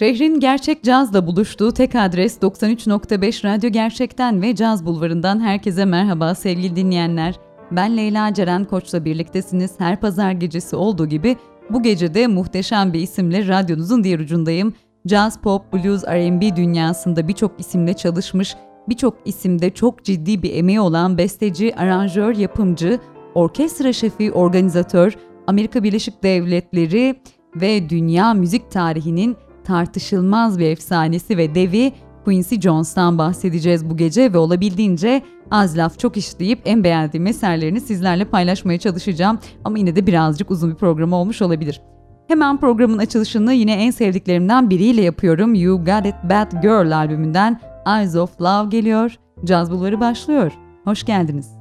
Şehrin gerçek cazla buluştuğu tek adres 93.5 Radyo Gerçek'ten ve Caz Bulvarı'ndan herkese merhaba sevgili dinleyenler. Ben Leyla Ceren Koç'la birliktesiniz. Her pazar gecesi olduğu gibi bu gece de muhteşem bir isimle radyonuzun diğer ucundayım. Jazz, pop, blues, R&B dünyasında birçok isimle çalışmış, birçok isimde çok ciddi bir emeği olan besteci, aranjör, yapımcı, orkestra şefi, organizatör, Amerika Birleşik Devletleri ve dünya müzik tarihinin tartışılmaz bir efsanesi ve devi Quincy Jones'tan bahsedeceğiz bu gece ve olabildiğince az laf çok işleyip en beğendiğim eserlerini sizlerle paylaşmaya çalışacağım ama yine de birazcık uzun bir program olmuş olabilir. Hemen programın açılışını yine en sevdiklerimden biriyle yapıyorum. You Got It Bad Girl albümünden Eyes of Love geliyor. Caz Bulvarı başlıyor. Hoş geldiniz.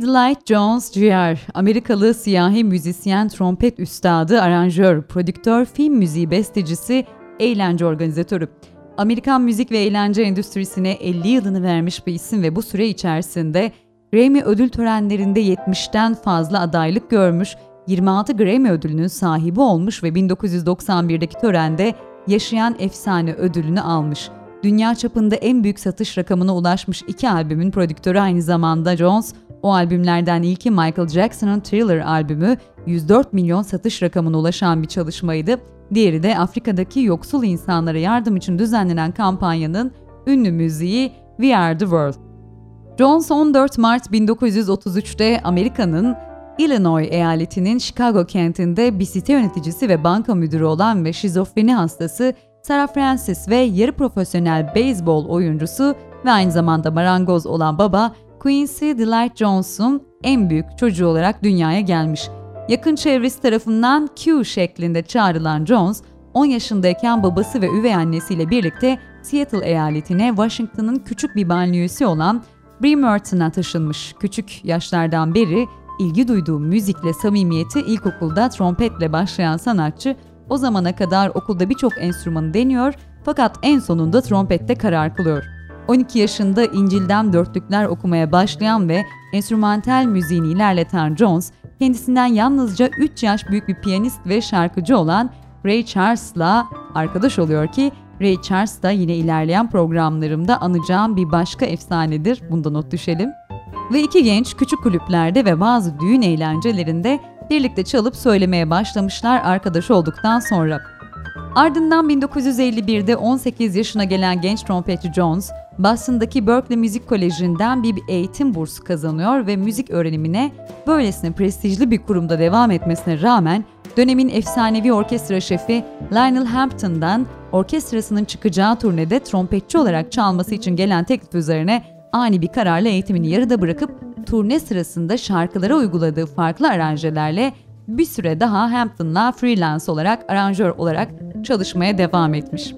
Quincy Delight Jones Jr., Amerikalı siyahi müzisyen, trompet üstadı, aranjör, prodüktör, film müziği bestecisi, eğlence organizatörü. Amerikan müzik ve eğlence endüstrisine 50 yılını vermiş bir isim ve bu süre içerisinde Grammy ödül törenlerinde 70'ten fazla adaylık görmüş, 26 Grammy ödülünün sahibi olmuş ve 1991'deki törende Yaşayan Efsane ödülünü almış. Dünya çapında en büyük satış rakamına ulaşmış iki albümün prodüktörü aynı zamanda Jones, o albümlerden ilki Michael Jackson'ın Thriller albümü 104 milyon satış rakamına ulaşan bir çalışmaydı. Diğeri de Afrika'daki yoksul insanlara yardım için düzenlenen kampanyanın ünlü müziği We Are The World. Jones 14 Mart 1933'te Amerika'nın Illinois eyaletinin Chicago kentinde bir site yöneticisi ve banka müdürü olan ve şizofreni hastası Sarah Francis ve yarı profesyonel beyzbol oyuncusu ve aynı zamanda marangoz olan baba Quincy Delight Jones'un en büyük çocuğu olarak dünyaya gelmiş. Yakın çevresi tarafından Q şeklinde çağrılan Jones, 10 yaşındayken babası ve üvey annesiyle birlikte Seattle eyaletine Washington'ın küçük bir banliyösü olan Bremerton'a taşınmış. Küçük yaşlardan beri ilgi duyduğu müzikle samimiyeti ilkokulda trompetle başlayan sanatçı o zamana kadar okulda birçok enstrümanı deniyor fakat en sonunda trompette karar kılıyor. 12 yaşında İncil'den dörtlükler okumaya başlayan ve enstrümantal müziğini ilerleten Jones, kendisinden yalnızca 3 yaş büyük bir piyanist ve şarkıcı olan Ray Charles'la arkadaş oluyor ki Ray Charles da yine ilerleyen programlarımda anacağım bir başka efsanedir. Bunda not düşelim. Ve iki genç küçük kulüplerde ve bazı düğün eğlencelerinde birlikte çalıp söylemeye başlamışlar arkadaş olduktan sonra. Ardından 1951'de 18 yaşına gelen genç trompetçi Jones, Boston'daki Berkeley Müzik Koleji'nden bir eğitim bursu kazanıyor ve müzik öğrenimine böylesine prestijli bir kurumda devam etmesine rağmen dönemin efsanevi orkestra şefi Lionel Hampton'dan orkestrasının çıkacağı turnede trompetçi olarak çalması için gelen teklif üzerine ani bir kararla eğitimini yarıda bırakıp turne sırasında şarkılara uyguladığı farklı aranjelerle bir süre daha Hampton'la freelance olarak aranjör olarak çalışmaya devam etmiş.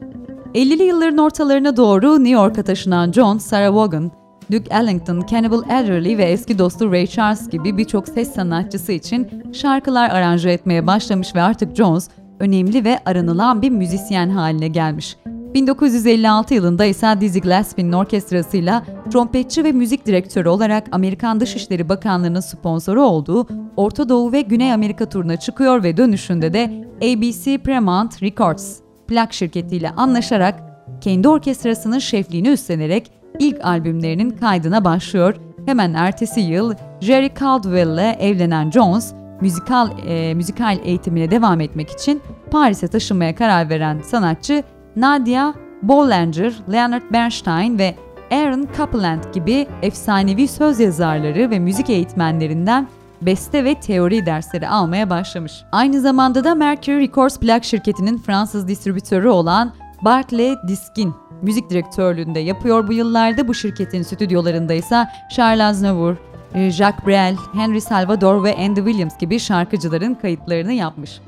50'li yılların ortalarına doğru New York'a taşınan John, Sarah Vaughan, Duke Ellington, Cannibal Adderley ve eski dostu Ray Charles gibi birçok ses sanatçısı için şarkılar aranje etmeye başlamış ve artık Jones önemli ve aranılan bir müzisyen haline gelmiş. 1956 yılında ise Dizzy Gillespie'nin orkestrasıyla trompetçi ve müzik direktörü olarak Amerikan Dışişleri Bakanlığı'nın sponsoru olduğu Orta Doğu ve Güney Amerika turuna çıkıyor ve dönüşünde de ABC Paramount Records plak şirketiyle anlaşarak kendi orkestrasının şefliğini üstlenerek ilk albümlerinin kaydına başlıyor. Hemen ertesi yıl Jerry Caldwell ile evlenen Jones, müzikal e, müzikal eğitimine devam etmek için Paris'e taşınmaya karar veren sanatçı Nadia Boulanger, Leonard Bernstein ve Aaron Copland gibi efsanevi söz yazarları ve müzik eğitmenlerinden beste ve teori dersleri almaya başlamış. Aynı zamanda da Mercury Records plak şirketinin Fransız distribütörü olan Barclay Diskin müzik direktörlüğünde yapıyor bu yıllarda. Bu şirketin stüdyolarında ise Charles Aznavour, Jacques Brel, Henry Salvador ve Andy Williams gibi şarkıcıların kayıtlarını yapmış.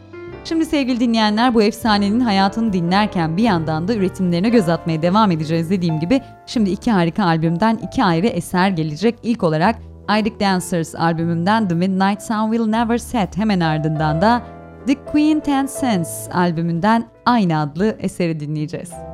Şimdi sevgili dinleyenler bu efsanenin hayatını dinlerken bir yandan da üretimlerine göz atmaya devam edeceğiz dediğim gibi şimdi iki harika albümden iki ayrı eser gelecek. İlk olarak Idic Dancers albümünden The Midnight Sun Will Never Set hemen ardından da The Queen Ten Cents albümünden aynı adlı eseri dinleyeceğiz.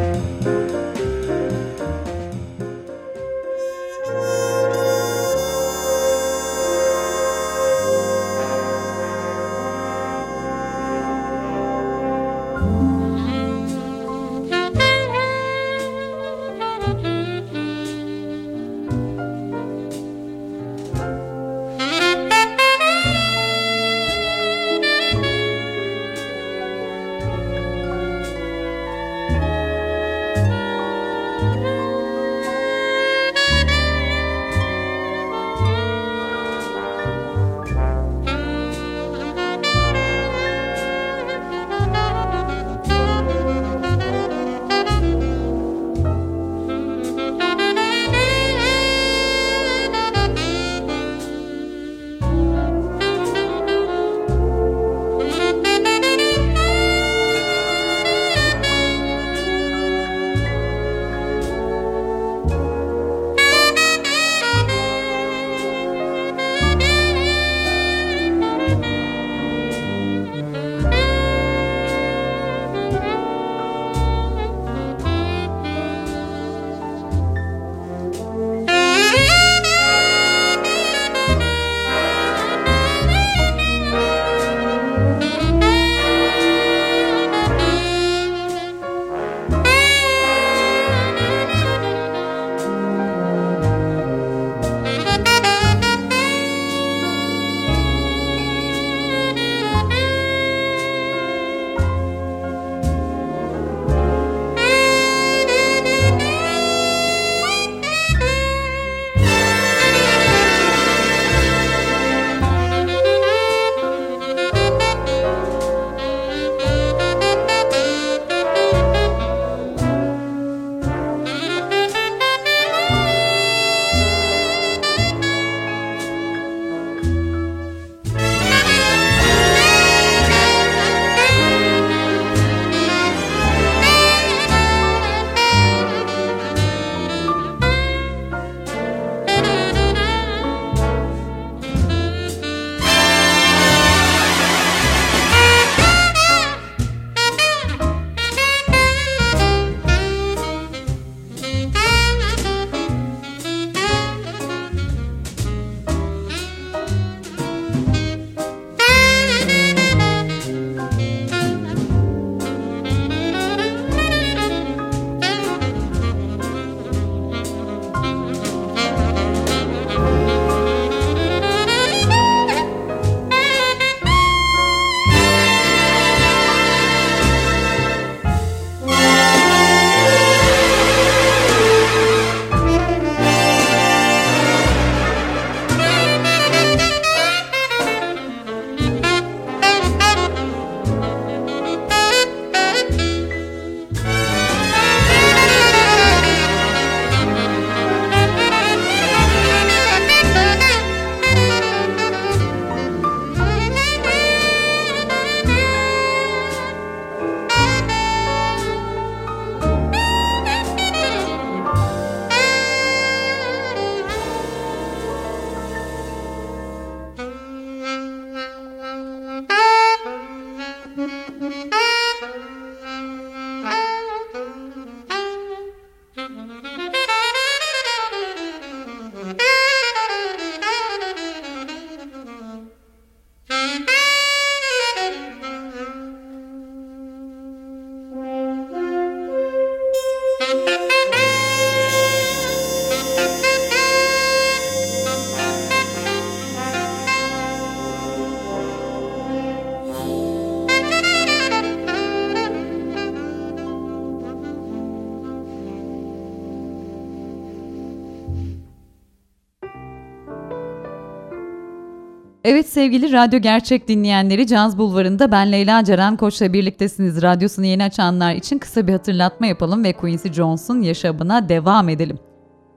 Evet sevgili radyo gerçek dinleyenleri Caz Bulvarı'nda ben Leyla Ceren Koç'la birliktesiniz. Radyosunu yeni açanlar için kısa bir hatırlatma yapalım ve Quincy Jones'un yaşamına devam edelim.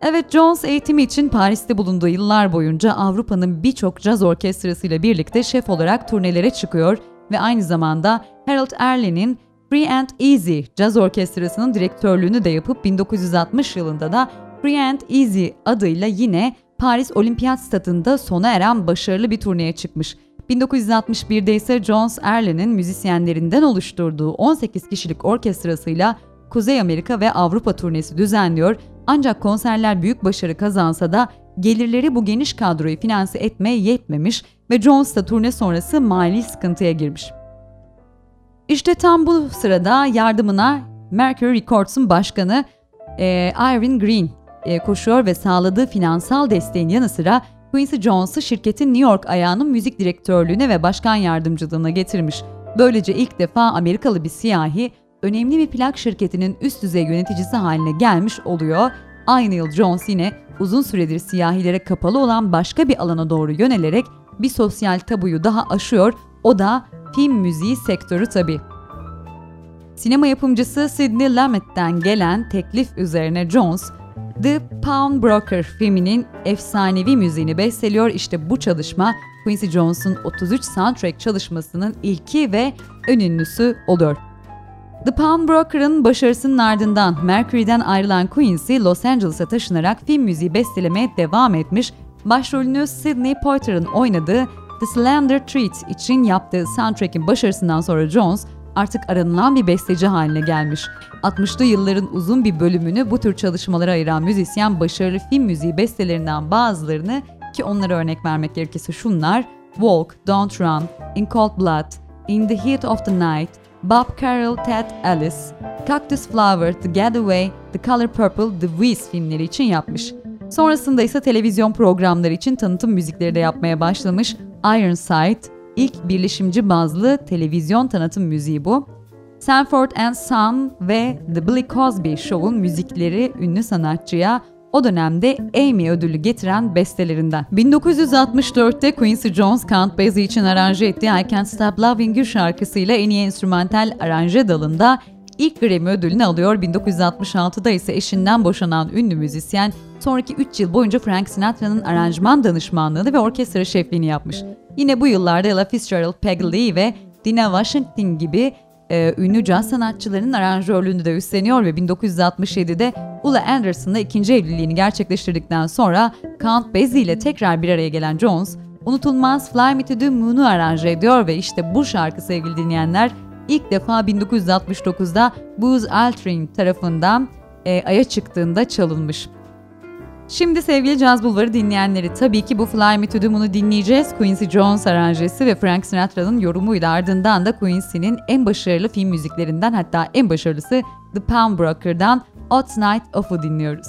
Evet Jones eğitimi için Paris'te bulunduğu yıllar boyunca Avrupa'nın birçok caz orkestrasıyla birlikte şef olarak turnelere çıkıyor ve aynı zamanda Harold Erlin'in Free and Easy caz orkestrasının direktörlüğünü de yapıp 1960 yılında da Free and Easy adıyla yine Paris Olimpiyat Stadında sona eren başarılı bir turneye çıkmış. 1961'de ise Jones Erlin'in müzisyenlerinden oluşturduğu 18 kişilik orkestrasıyla Kuzey Amerika ve Avrupa turnesi düzenliyor ancak konserler büyük başarı kazansa da gelirleri bu geniş kadroyu finanse etmeye yetmemiş ve Jones da turne sonrası mali sıkıntıya girmiş. İşte tam bu sırada yardımına Mercury Records'un başkanı e, Irving Green e, koşuyor ve sağladığı finansal desteğin yanı sıra Quincy Jones'u şirketin New York ayağının müzik direktörlüğüne ve başkan yardımcılığına getirmiş. Böylece ilk defa Amerikalı bir siyahi önemli bir plak şirketinin üst düzey yöneticisi haline gelmiş oluyor. Aynı yıl Jones yine uzun süredir siyahilere kapalı olan başka bir alana doğru yönelerek bir sosyal tabuyu daha aşıyor. O da film müziği sektörü tabii. Sinema yapımcısı Sidney Lumet'ten gelen teklif üzerine Jones, The Pawnbroker filminin efsanevi müziğini besteliyor. İşte bu çalışma Quincy Jones'un 33 soundtrack çalışmasının ilki ve en ünlüsü oluyor. The Pawnbroker'ın başarısının ardından Mercury'den ayrılan Quincy, Los Angeles'a taşınarak film müziği bestelemeye devam etmiş. Başrolünü Sidney Poitier'ın oynadığı The Slender Treat için yaptığı soundtrack'in başarısından sonra Jones artık aranılan bir besteci haline gelmiş. 60'lı yılların uzun bir bölümünü bu tür çalışmalara ayıran müzisyen başarılı film müziği bestelerinden bazılarını ki onlara örnek vermek gerekirse şunlar Walk, Don't Run, In Cold Blood, In the Heat of the Night, Bob Carroll, Ted Alice, Cactus Flower, The Getaway, The Color Purple, The Wiz filmleri için yapmış. Sonrasında ise televizyon programları için tanıtım müzikleri de yapmaya başlamış. Ironside, ilk birleşimci bazlı televizyon tanıtım müziği bu. Sanford and Son ve The Billy Cosby Show'un müzikleri ünlü sanatçıya o dönemde Emmy ödülü getiren bestelerinden. 1964'te Quincy Jones Count Basie için aranje ettiği I Can't Stop Loving You şarkısıyla en iyi enstrümantal aranje dalında ilk Grammy ödülünü alıyor. 1966'da ise eşinden boşanan ünlü müzisyen sonraki 3 yıl boyunca Frank Sinatra'nın aranjman danışmanlığını ve orkestra şefliğini yapmış. Yine bu yıllarda Ella Fitzgerald, Peggy Lee ve Dina Washington gibi e, ünlü caz sanatçılarının aranjörlüğünü de üstleniyor ve 1967'de Ulla Anderson'la ikinci evliliğini gerçekleştirdikten sonra Count Basie ile tekrar bir araya gelen Jones, unutulmaz Fly Me To The Moon'u aranje ediyor ve işte bu şarkı sevgili dinleyenler ilk defa 1969'da Buzz Aldrin tarafından e, Ay'a çıktığında çalınmış. Şimdi sevgili Caz Bulvarı dinleyenleri tabii ki bu Fly Me To Moon'u dinleyeceğiz. Quincy Jones aranjesi ve Frank Sinatra'nın yorumuyla ardından da Quincy'nin en başarılı film müziklerinden hatta en başarılısı The Pawnbroker'dan Odd Night Off'u dinliyoruz.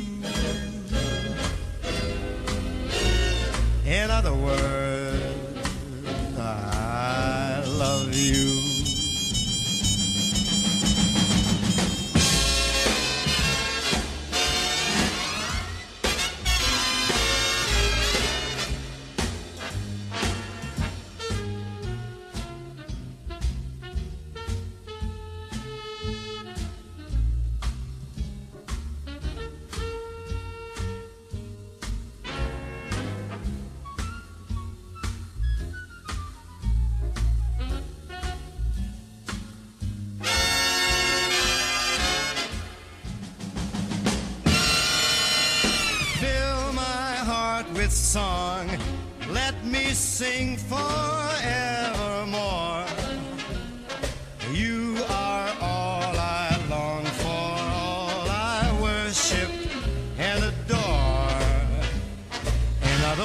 In other words,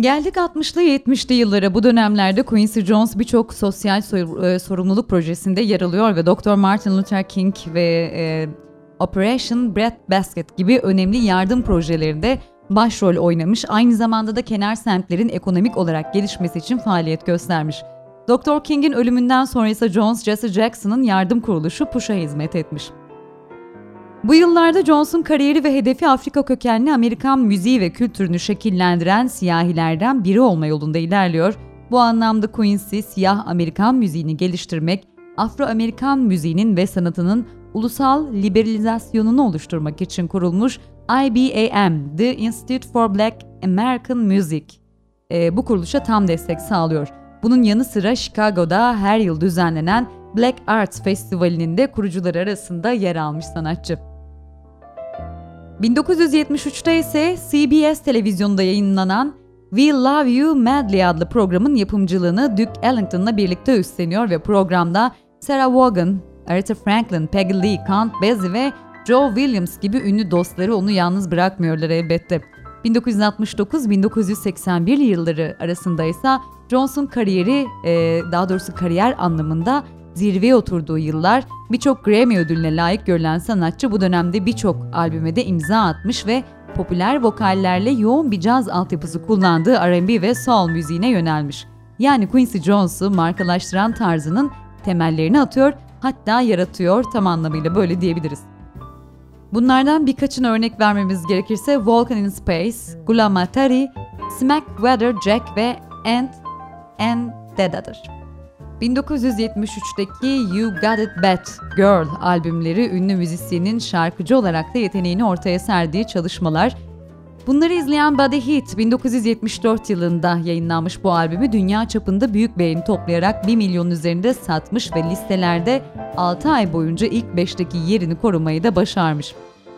Geldik 60'lı 70'li yıllara. Bu dönemlerde Quincy Jones birçok sosyal e, sorumluluk projesinde yer alıyor ve Dr. Martin Luther King ve e, Operation Breadbasket gibi önemli yardım projelerinde başrol oynamış. Aynı zamanda da kenar semtlerin ekonomik olarak gelişmesi için faaliyet göstermiş. Dr. King'in ölümünden sonra ise Jones, Jesse Jackson'ın yardım kuruluşu Push'a hizmet etmiş. Bu yıllarda Jones'un kariyeri ve hedefi Afrika kökenli Amerikan müziği ve kültürünü şekillendiren siyahilerden biri olma yolunda ilerliyor. Bu anlamda Quincy, siyah Amerikan müziğini geliştirmek, Afro-Amerikan müziğinin ve sanatının ulusal liberalizasyonunu oluşturmak için kurulmuş IBAM, The Institute for Black American Music, e, bu kuruluşa tam destek sağlıyor. Bunun yanı sıra Chicago'da her yıl düzenlenen Black Arts Festivali'nin de kurucuları arasında yer almış sanatçı. 1973'te ise CBS televizyonda yayınlanan We Love You Madly adlı programın yapımcılığını Duke Ellington'la birlikte üstleniyor ve programda Sarah Vaughan, Aretha Franklin, Peggy Lee, Count Basie ve Joe Williams gibi ünlü dostları onu yalnız bırakmıyorlar elbette. 1969-1981 yılları arasında ise Johnson kariyeri, e, daha doğrusu kariyer anlamında zirveye oturduğu yıllar birçok Grammy ödülüne layık görülen sanatçı bu dönemde birçok albüme de imza atmış ve popüler vokallerle yoğun bir caz altyapısı kullandığı R&B ve soul müziğine yönelmiş. Yani Quincy Jones'u markalaştıran tarzının temellerini atıyor, hatta yaratıyor tam anlamıyla böyle diyebiliriz. Bunlardan birkaçını örnek vermemiz gerekirse Volcan in Space, Gula Matari, Smack Weather Jack ve And and Dead'adır. 1973'teki You Got It Bad Girl albümleri ünlü müzisyenin şarkıcı olarak da yeteneğini ortaya serdiği çalışmalar. Bunları izleyen Body Hit 1974 yılında yayınlanmış bu albümü dünya çapında büyük beğeni toplayarak 1 milyon üzerinde satmış ve listelerde 6 ay boyunca ilk 5'teki yerini korumayı da başarmış.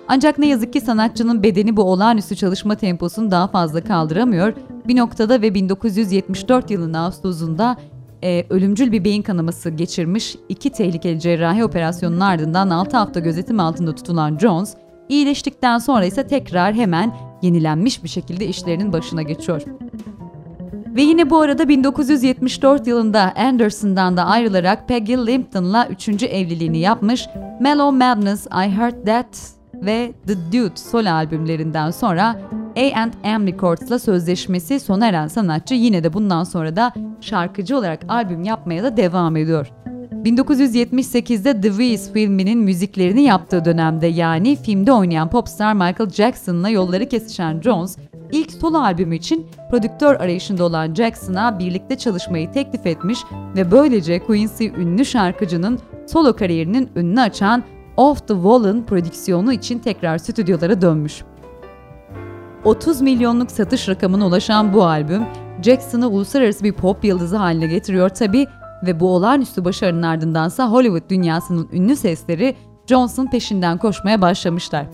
Ancak ne yazık ki sanatçının bedeni bu olağanüstü çalışma temposunu daha fazla kaldıramıyor. Bir noktada ve 1974 yılının Ağustos'unda e, ölümcül bir beyin kanaması geçirmiş, iki tehlikeli cerrahi operasyonun ardından 6 hafta gözetim altında tutulan Jones, iyileştikten sonra ise tekrar hemen yenilenmiş bir şekilde işlerinin başına geçiyor. Ve yine bu arada 1974 yılında Anderson'dan da ayrılarak Peggy Limpton'la 3. evliliğini yapmış, Mellow Madness, I Heard That ve The Dude sol albümlerinden sonra A&M Records'la sözleşmesi sona eren sanatçı yine de bundan sonra da şarkıcı olarak albüm yapmaya da devam ediyor. 1978'de The Wiz filminin müziklerini yaptığı dönemde yani filmde oynayan popstar Michael Jackson'la yolları kesişen Jones, ilk solo albümü için prodüktör arayışında olan Jackson'a birlikte çalışmayı teklif etmiş ve böylece Quincy ünlü şarkıcının solo kariyerinin önünü açan Off the Wall'ın prodüksiyonu için tekrar stüdyolara dönmüş. 30 milyonluk satış rakamına ulaşan bu albüm Jackson'ı uluslararası bir pop yıldızı haline getiriyor tabi ve bu olağanüstü başarının ardındansa Hollywood dünyasının ünlü sesleri Johnson peşinden koşmaya başlamışlar.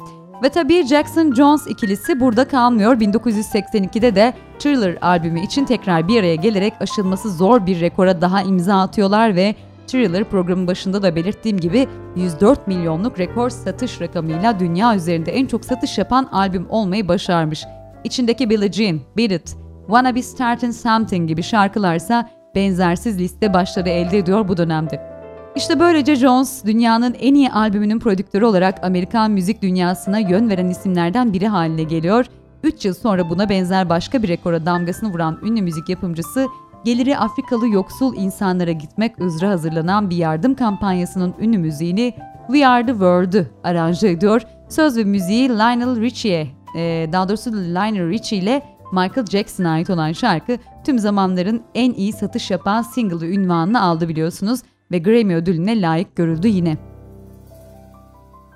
Ve tabii Jackson-Jones ikilisi burada kalmıyor. 1982'de de Thriller albümü için tekrar bir araya gelerek aşılması zor bir rekora daha imza atıyorlar ve Thriller programın başında da belirttiğim gibi 104 milyonluk rekor satış rakamıyla dünya üzerinde en çok satış yapan albüm olmayı başarmış. İçindeki Billie Jean, Beat It, Wanna Be Starting Something gibi şarkılarsa benzersiz liste başları elde ediyor bu dönemde. İşte böylece Jones, dünyanın en iyi albümünün prodüktörü olarak Amerikan müzik dünyasına yön veren isimlerden biri haline geliyor. 3 yıl sonra buna benzer başka bir rekora damgasını vuran ünlü müzik yapımcısı geliri Afrikalı yoksul insanlara gitmek üzere hazırlanan bir yardım kampanyasının ünlü müziğini We Are The World'ü aranje ediyor. Söz ve müziği Lionel Richie'ye, e, daha doğrusu Lionel Richie ile Michael Jackson'a ait olan şarkı tüm zamanların en iyi satış yapan single'ı ünvanını aldı biliyorsunuz ve Grammy ödülüne layık görüldü yine.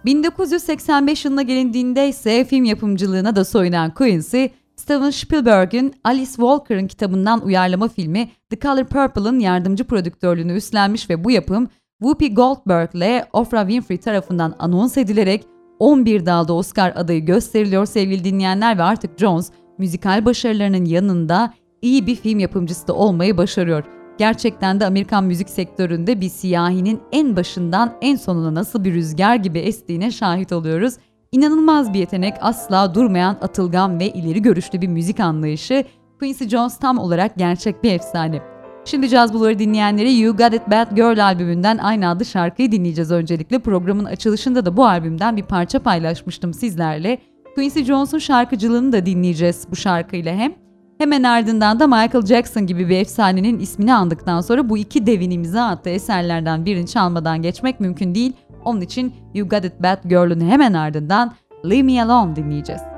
1985 yılına gelindiğinde ise film yapımcılığına da soyunan Quincy, Steven Spielberg'in Alice Walker'ın kitabından uyarlama filmi The Color Purple'ın yardımcı prodüktörlüğünü üstlenmiş ve bu yapım Whoopi Goldberg ile Oprah Winfrey tarafından anons edilerek 11 dalda Oscar adayı gösteriliyor sevgili dinleyenler ve artık Jones müzikal başarılarının yanında iyi bir film yapımcısı da olmayı başarıyor. Gerçekten de Amerikan müzik sektöründe bir siyahinin en başından en sonuna nasıl bir rüzgar gibi estiğine şahit oluyoruz. İnanılmaz bir yetenek, asla durmayan atılgan ve ileri görüşlü bir müzik anlayışı. Quincy Jones tam olarak gerçek bir efsane. Şimdi Caz Bulvarı dinleyenleri You Got It Bad Girl albümünden aynı adlı şarkıyı dinleyeceğiz öncelikle. Programın açılışında da bu albümden bir parça paylaşmıştım sizlerle. Quincy Jones'un şarkıcılığını da dinleyeceğiz bu şarkıyla hem. Hemen ardından da Michael Jackson gibi bir efsanenin ismini andıktan sonra bu iki devin imza attığı eserlerden birini çalmadan geçmek mümkün değil. Onun için You Got It Bad Girl'ün hemen ardından Leave Me Alone dinleyeceğiz.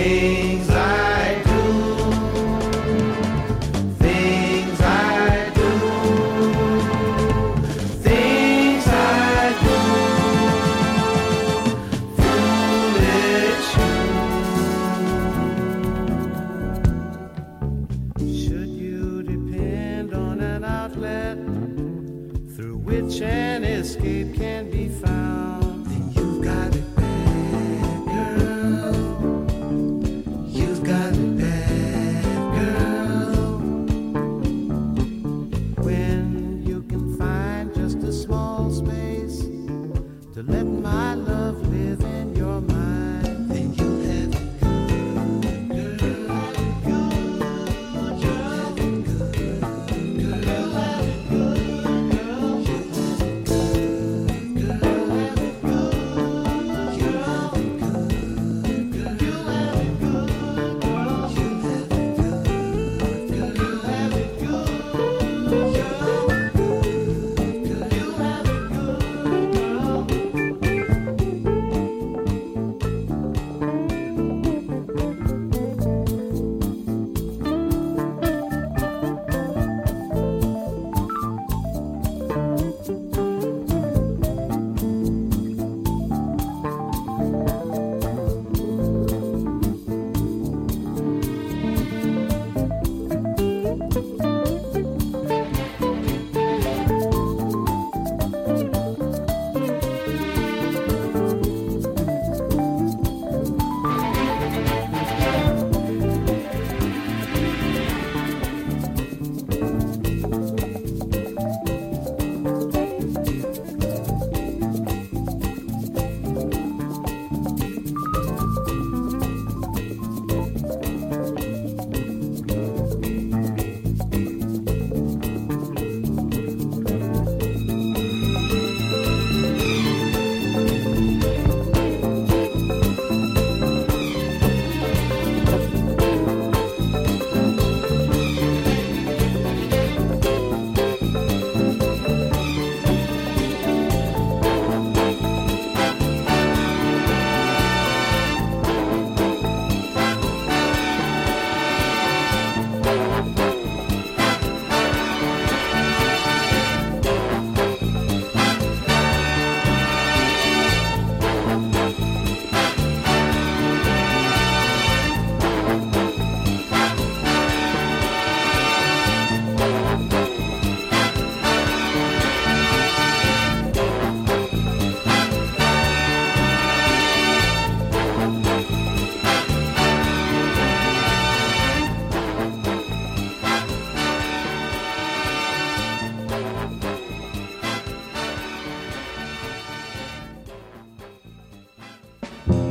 The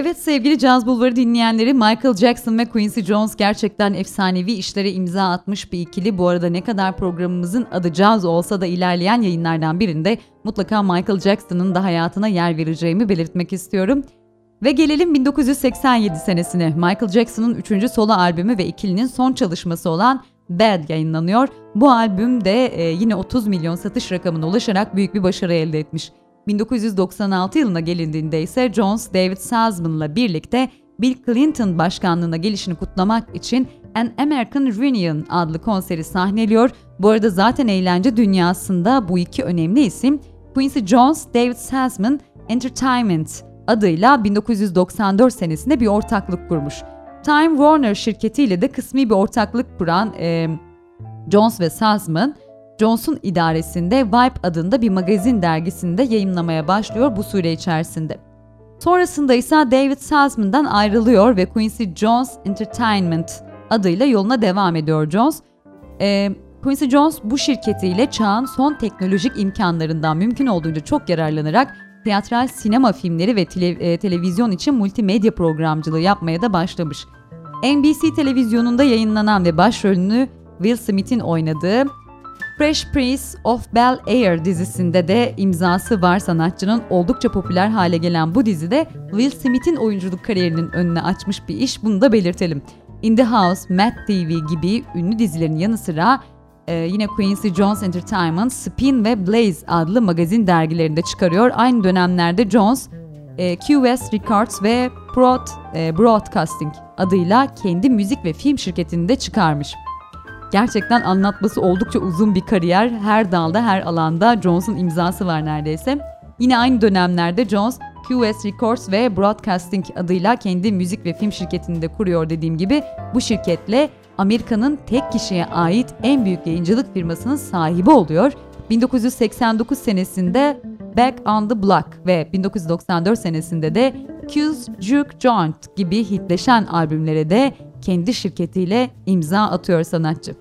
Evet sevgili Caz Bulvarı dinleyenleri Michael Jackson ve Quincy Jones gerçekten efsanevi işlere imza atmış bir ikili. Bu arada ne kadar programımızın adı Caz olsa da ilerleyen yayınlardan birinde mutlaka Michael Jackson'ın da hayatına yer vereceğimi belirtmek istiyorum. Ve gelelim 1987 senesine. Michael Jackson'ın 3. solo albümü ve ikilinin son çalışması olan Bad yayınlanıyor. Bu albüm de e, yine 30 milyon satış rakamına ulaşarak büyük bir başarı elde etmiş. 1996 yılına gelindiğinde ise Jones, David Salzman'la birlikte Bill Clinton başkanlığına gelişini kutlamak için An American Reunion adlı konseri sahneliyor. Bu arada zaten eğlence dünyasında bu iki önemli isim Quincy Jones, David Salzman Entertainment adıyla 1994 senesinde bir ortaklık kurmuş. Time Warner şirketiyle de kısmi bir ortaklık kuran e, Jones ve Salzman, Jones'un idaresinde Vibe adında bir magazin dergisinde yayınlamaya başlıyor bu süre içerisinde. Sonrasında ise David Salzman'dan ayrılıyor ve Quincy Jones Entertainment adıyla yoluna devam ediyor Jones. Ee, Quincy Jones bu şirketiyle çağın son teknolojik imkanlarından mümkün olduğunca çok yararlanarak tiyatral sinema filmleri ve tele, e, televizyon için multimedya programcılığı yapmaya da başlamış. NBC televizyonunda yayınlanan ve başrolünü Will Smith'in oynadığı Fresh Prince of Bel Air dizisinde de imzası var sanatçının oldukça popüler hale gelen bu dizide Will Smith'in oyunculuk kariyerinin önüne açmış bir iş bunu da belirtelim. In the House, Mad TV gibi ünlü dizilerin yanı sıra e, yine Quincy Jones Entertainment, Spin ve Blaze adlı magazin dergilerinde çıkarıyor. Aynı dönemlerde Jones, e, QS Records ve Broad, e, Broadcasting adıyla kendi müzik ve film şirketini de çıkarmış. Gerçekten anlatması oldukça uzun bir kariyer. Her dalda, her alanda Jones'un imzası var neredeyse. Yine aynı dönemlerde Jones, QS Records ve Broadcasting adıyla kendi müzik ve film şirketini de kuruyor dediğim gibi. Bu şirketle Amerika'nın tek kişiye ait en büyük yayıncılık firmasının sahibi oluyor. 1989 senesinde Back on the Block ve 1994 senesinde de Q's Juke Joint gibi hitleşen albümlere de kendi şirketiyle imza atıyor sanatçı.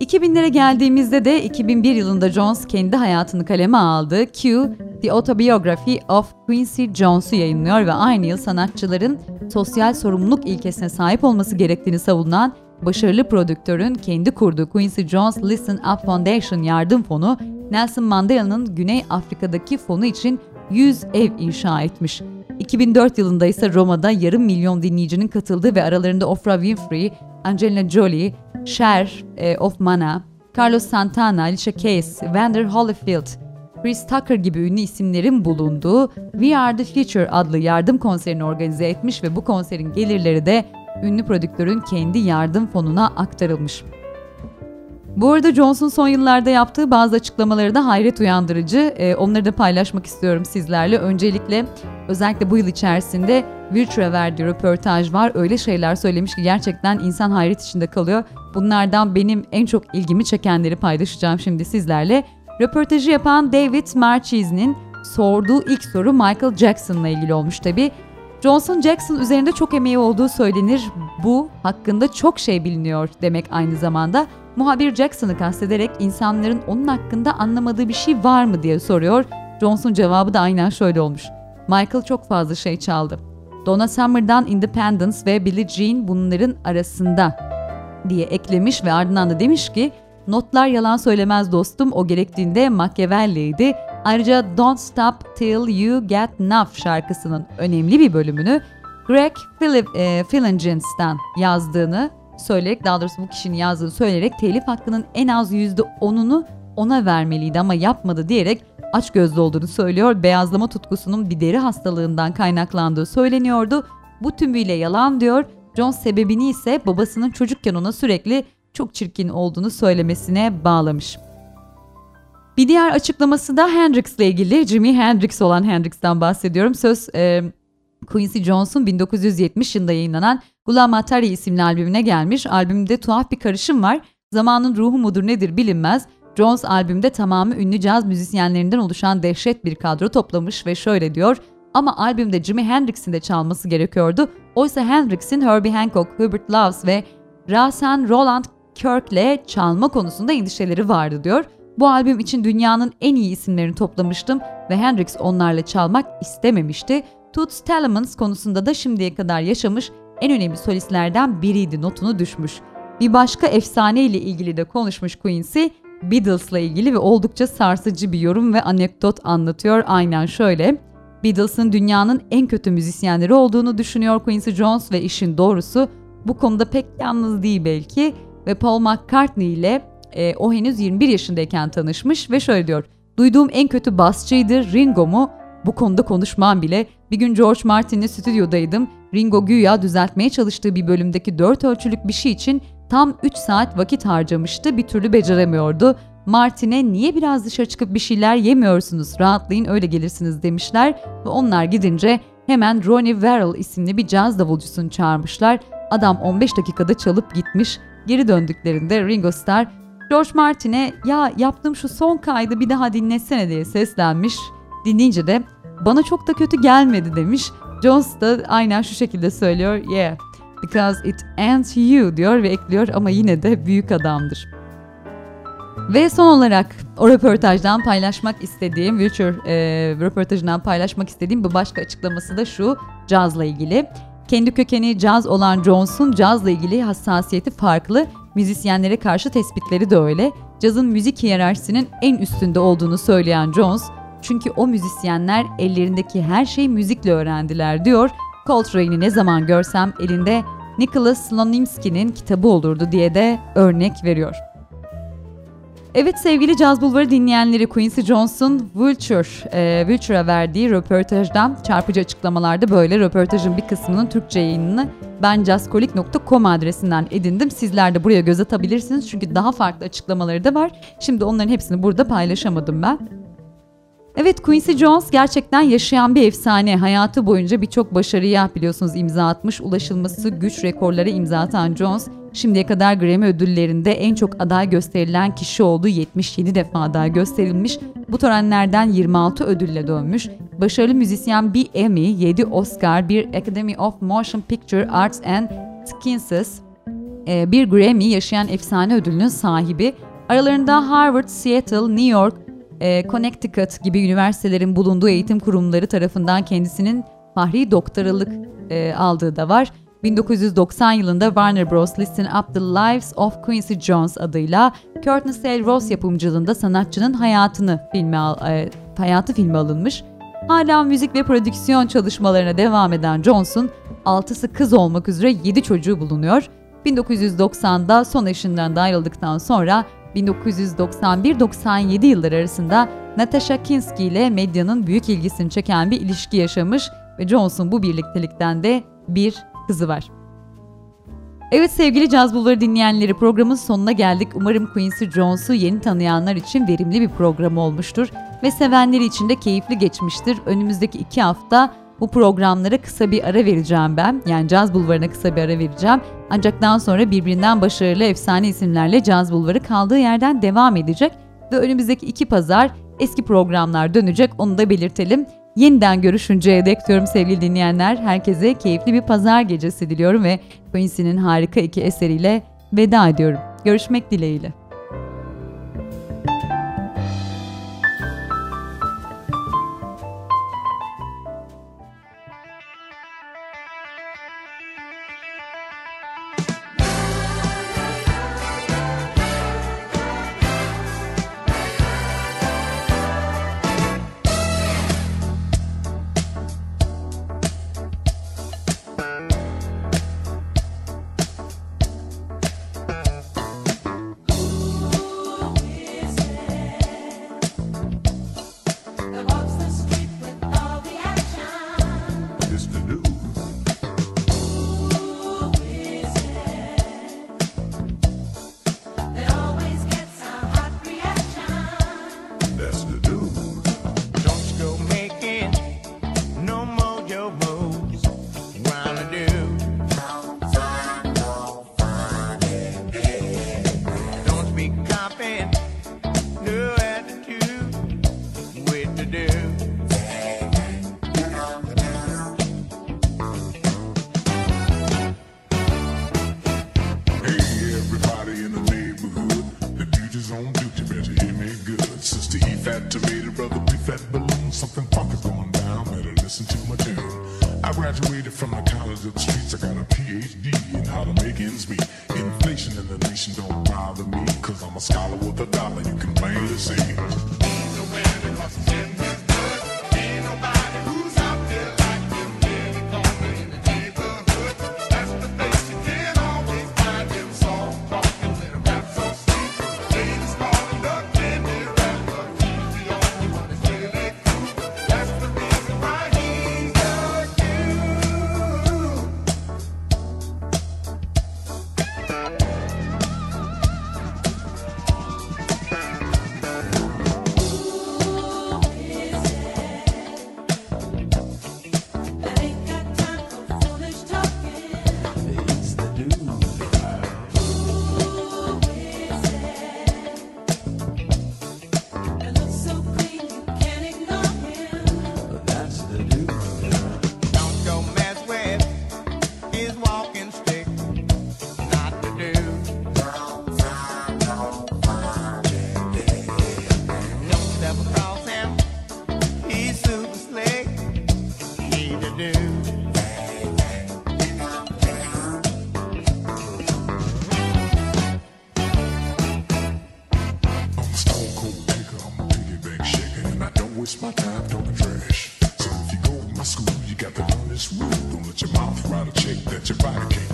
2000'lere geldiğimizde de 2001 yılında Jones kendi hayatını kaleme aldı. Q, The Autobiography of Quincy Jones'u yayınlıyor ve aynı yıl sanatçıların sosyal sorumluluk ilkesine sahip olması gerektiğini savunan başarılı prodüktörün kendi kurduğu Quincy Jones Listen Up Foundation yardım fonu, Nelson Mandela'nın Güney Afrika'daki fonu için 100 ev inşa etmiş. 2004 yılında ise Roma'da yarım milyon dinleyicinin katıldığı ve aralarında Oprah Winfrey, Angelina Jolie, Cher e, of Mana, Carlos Santana, Alicia Keys, Vander Holyfield, Chris Tucker gibi ünlü isimlerin bulunduğu We Are The Future adlı yardım konserini organize etmiş ve bu konserin gelirleri de ünlü prodüktörün kendi yardım fonuna aktarılmış. Bu arada Johnson son yıllarda yaptığı bazı açıklamaları da hayret uyandırıcı. Ee, onları da paylaşmak istiyorum sizlerle. Öncelikle özellikle bu yıl içerisinde Virtue'ye verdiği röportaj var. Öyle şeyler söylemiş ki gerçekten insan hayret içinde kalıyor. Bunlardan benim en çok ilgimi çekenleri paylaşacağım şimdi sizlerle. Röportajı yapan David Marchese'nin sorduğu ilk soru Michael Jackson'la ilgili olmuş tabi. Johnson Jackson üzerinde çok emeği olduğu söylenir. Bu hakkında çok şey biliniyor demek aynı zamanda. Muhabir Jackson'ı kastederek insanların onun hakkında anlamadığı bir şey var mı diye soruyor. Johnson cevabı da aynen şöyle olmuş. Michael çok fazla şey çaldı. Donna Summer'dan Independence ve Billie Jean bunların arasında diye eklemiş ve ardından da demiş ki Notlar yalan söylemez dostum o gerektiğinde Machiavelli'ydi. Ayrıca Don't Stop Till You Get Enough şarkısının önemli bir bölümünü Greg Philip, e, yazdığını söyleyerek daha doğrusu bu kişinin yazdığını söyleyerek telif hakkının en az %10'unu ona vermeliydi ama yapmadı diyerek aç gözlü olduğunu söylüyor. Beyazlama tutkusunun bir deri hastalığından kaynaklandığı söyleniyordu. Bu tümüyle yalan diyor. John sebebini ise babasının çocukken ona sürekli çok çirkin olduğunu söylemesine bağlamış. Bir diğer açıklaması da Hendrix'le ilgili. Jimi Hendrix olan Hendrix'ten bahsediyorum. Söz e, Quincy Jones'un 1970 yılında yayınlanan Gulam Atari isimli albümüne gelmiş. Albümde tuhaf bir karışım var. Zamanın ruhu mudur nedir bilinmez. Jones albümde tamamı ünlü caz müzisyenlerinden oluşan dehşet bir kadro toplamış ve şöyle diyor. Ama albümde Jimi Hendrix'in de çalması gerekiyordu. Oysa Hendrix'in Herbie Hancock, Hubert Laws ve Rasen Roland Kirk'le çalma konusunda endişeleri vardı diyor. Bu albüm için dünyanın en iyi isimlerini toplamıştım ve Hendrix onlarla çalmak istememişti. Toots Telemans konusunda da şimdiye kadar yaşamış en önemli solistlerden biriydi notunu düşmüş. Bir başka efsane ile ilgili de konuşmuş Quincy, Beatles'la ilgili ve oldukça sarsıcı bir yorum ve anekdot anlatıyor aynen şöyle. Beatles'ın dünyanın en kötü müzisyenleri olduğunu düşünüyor Quincy Jones ve işin doğrusu bu konuda pek yalnız değil belki ve Paul McCartney ile e, o henüz 21 yaşındayken tanışmış ve şöyle diyor. Duyduğum en kötü basçıydı Ringo mu? Bu konuda konuşmam bile. Bir gün George Martin'le stüdyodaydım. Ringo güya düzeltmeye çalıştığı bir bölümdeki dört ölçülük bir şey için tam 3 saat vakit harcamıştı. Bir türlü beceremiyordu. Martin'e niye biraz dışarı çıkıp bir şeyler yemiyorsunuz, rahatlayın öyle gelirsiniz demişler. Ve onlar gidince hemen Ronnie Verrill isimli bir caz davulcusunu çağırmışlar. Adam 15 dakikada çalıp gitmiş. Geri döndüklerinde Ringo Starr George Martin'e ya yaptığım şu son kaydı bir daha dinlesene diye seslenmiş. Dinleyince de bana çok da kötü gelmedi demiş. Jones da aynen şu şekilde söylüyor. Yeah, because it ain't you diyor ve ekliyor ama yine de büyük adamdır. Ve son olarak o röportajdan paylaşmak istediğim, Wiltshire e, röportajından paylaşmak istediğim bir başka açıklaması da şu, cazla ilgili. Kendi kökeni caz olan Jones'un cazla ilgili hassasiyeti farklı, müzisyenlere karşı tespitleri de öyle. Cazın müzik hiyerarşisinin en üstünde olduğunu söyleyen Jones, çünkü o müzisyenler ellerindeki her şeyi müzikle öğrendiler diyor. Coltrane'i ne zaman görsem elinde Nicholas Slonimsky'nin kitabı olurdu diye de örnek veriyor. Evet sevgili Caz Bulvarı dinleyenleri Quincy Jones'un Vulture, e, Vulture'a verdiği röportajdan çarpıcı açıklamalarda böyle röportajın bir kısmının Türkçe yayınını ben jazzkolik.com adresinden edindim. Sizler de buraya göz atabilirsiniz çünkü daha farklı açıklamaları da var. Şimdi onların hepsini burada paylaşamadım ben. Evet Quincy Jones gerçekten yaşayan bir efsane. Hayatı boyunca birçok başarıya biliyorsunuz imza atmış. Ulaşılması güç rekorlara imza atan Jones şimdiye kadar Grammy ödüllerinde en çok aday gösterilen kişi oldu. 77 defa aday gösterilmiş. Bu törenlerden 26 ödülle dönmüş. Başarılı müzisyen bir Emmy, 7 Oscar, bir Academy of Motion Picture Arts and Sciences, e, bir Grammy yaşayan efsane ödülünün sahibi. Aralarında Harvard, Seattle, New York, e, Connecticut gibi üniversitelerin bulunduğu eğitim kurumları tarafından kendisinin fahri doktoralık e, aldığı da var. 1990 yılında Warner Bros. Listen Up the Lives of Quincy Jones adıyla Courtney Sale Ross yapımcılığında sanatçının hayatını filme e, hayatı filme alınmış. Hala müzik ve prodüksiyon çalışmalarına devam eden Jones'un altısı kız olmak üzere 7 çocuğu bulunuyor. 1990'da son eşinden de ayrıldıktan sonra 1991-97 yılları arasında Natasha Kinski ile medyanın büyük ilgisini çeken bir ilişki yaşamış ve Jones'un bu birliktelikten de bir kızı var. Evet sevgili Caz Bulvarı dinleyenleri programın sonuna geldik. Umarım Quincy Jones'u yeni tanıyanlar için verimli bir program olmuştur ve sevenleri için de keyifli geçmiştir. Önümüzdeki iki hafta bu programlara kısa bir ara vereceğim ben. Yani Caz Bulvarı'na kısa bir ara vereceğim. Ancak daha sonra birbirinden başarılı efsane isimlerle Caz Bulvarı kaldığı yerden devam edecek. Ve önümüzdeki iki pazar eski programlar dönecek onu da belirtelim. Yeniden görüşünceye dek diyorum sevgili dinleyenler. Herkese keyifli bir pazar gecesi diliyorum ve Quincy'nin harika iki eseriyle veda ediyorum. Görüşmek dileğiyle. waste my time talking trash. So if you go to my school, you got the honest rule. Don't let your mouth write a check that your body can't.